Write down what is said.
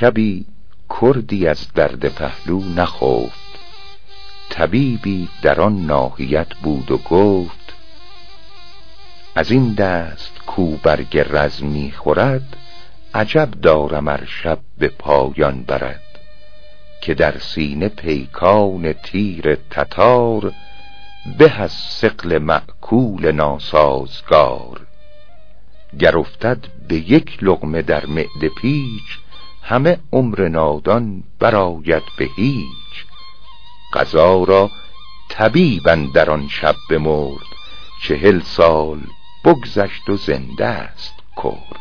شبی کردی از درد پهلو نخفت. طبیبی در آن ناحیت بود و گفت از این دست کو برگ رز می خورد عجب دارم ار شب به پایان برد. که در سینه پیکان تیر تتار به از ثقل مأکول ناسازگار. گر افتد به یک لقمه در معده پیچ همه عمر نادان برآید به هیچ. قضا را طبیب اندر آن شب بمرد چهل سال بگذشت و زنده است کرد.